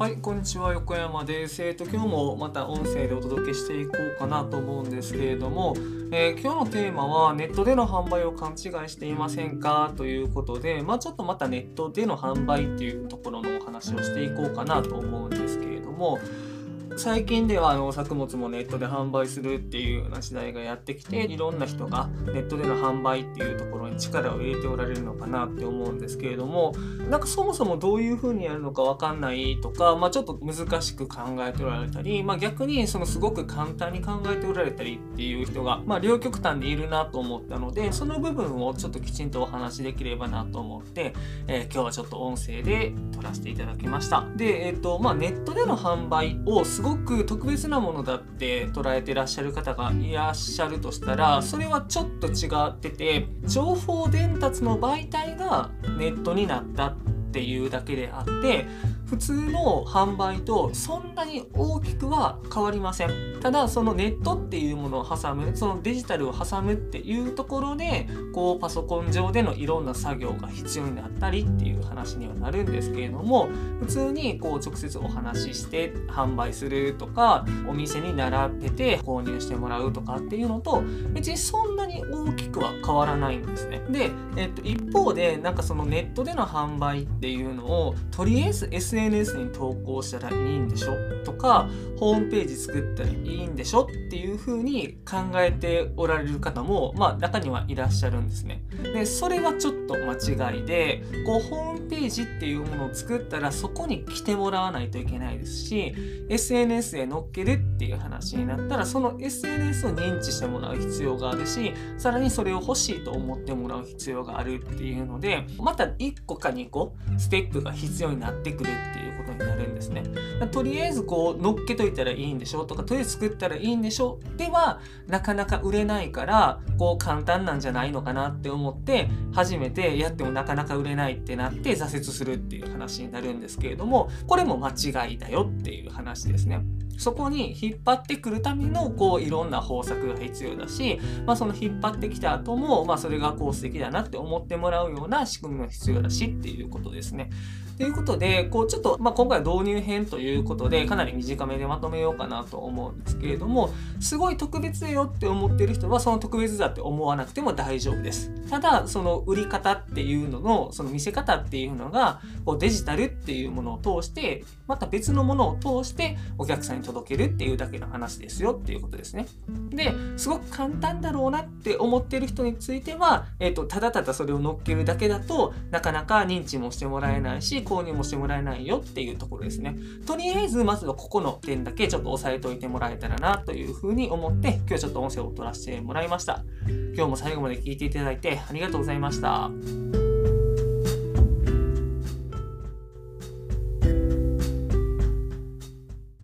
はい、こんにちは、横山です。えっ、と、今日もまた音声でお届けしていこうかなと思うんですけれども、えー今日のテーマは、ネットでの販売を勘違いしていませんか？ということで、まあ、ちょっとまたネットでの販売っていうところのお話をしていこうかなと思うんですけれども、最近ではあの作物もネットで販売するっていうような時代がやってきていろんな人がネットでの販売っていうところに力を入れておられるのかなって思うんですけれどもなんかそもそもどういうふうにやるのかわかんないとか、まあ、ちょっと難しく考えておられたり、まあ、逆にそのすごく簡単に考えておられたりっていう人が、まあ、両極端でいるなと思ったのでその部分をちょっときちんとお話しできればなと思って、えー今日はちょっと音声で撮らせていただきました。で、えっ、とまあ、ネットでの販売をすすごく特別なものだって捉えてらっしゃる方がいらっしゃるとしたらそれはちょっと違ってて情報伝達の媒体がネットになったっていうだけであって普通の販売とそんなに大きくは変わりませんただそのネットっていうものを挟むそのデジタルを挟むっていうところでこうパソコン上でのいろんな作業が必要になったりっていう話にはなるんですけれども普通にこう直接お話しして販売するとかお店に並べて購入してもらうとかっていうのと別にそんなに大きくは変わらないんですね。で、えっと、一方でなんかそのネットでの販売っていうのをとりあえず SNS SNS に投稿したらいいんでしょ？とかホームページ作ったらいいんでしょ？っていうふうに考えておられる方もまあ中にはいらっしゃるんですね。でそれはちょっと間違いでこうホームページっていうものを作ったらそこに来てもらわないといけないですし SNS へ載っけるっていう話になったらその SNS を認知してもらう必要があるしさらにそれを欲しいと思ってもらう必要があるっていうのでまた1個か2個ステップが必要になってくるっていうことになるんですね。とりあえずこう乗っけといたらいいんでしょとかとりあえず作ったらいいんでしょではなかなか売れないからこう簡単なんじゃないのかなって思って初めてやってもなかなか売れないってなって挫折するっていう話になるんですけれどもこれも間違いだよっていう話ですね。そこに引っ張ってくるためのこういろんな方策が必要だし、まあ、その引っ張ってきた後も、まあ、それがこう素敵だなって思ってもらうような仕組みも必要だしっていうことですね。ということで、こうちょっと、まあ、今回は導入編ということで、かなり短めでまとめようかなと思うんですけれども、すごい特別だよって思ってる人は、その特別だって思わなくても大丈夫です。ただ、その売り方っていうのの、その見せ方っていうのが、こうデジタルっていうものを通して、また別のものを通してお客さんに届けるっていうだけの話ですよっていうことですね。で、すごく簡単だろうなって思ってる人については、えっ、と、ただただそれを乗っけるだけだとなかなか認知もしてもらえないし、購入もしてもらえないよっていうところですね。とりあえず、まずはここの点だけちょっと押さえておいてもらえたらなというふうに思って、今日ちょっと音声を取らせてもらいました。今日も最後まで聞いていただいてありがとうございました。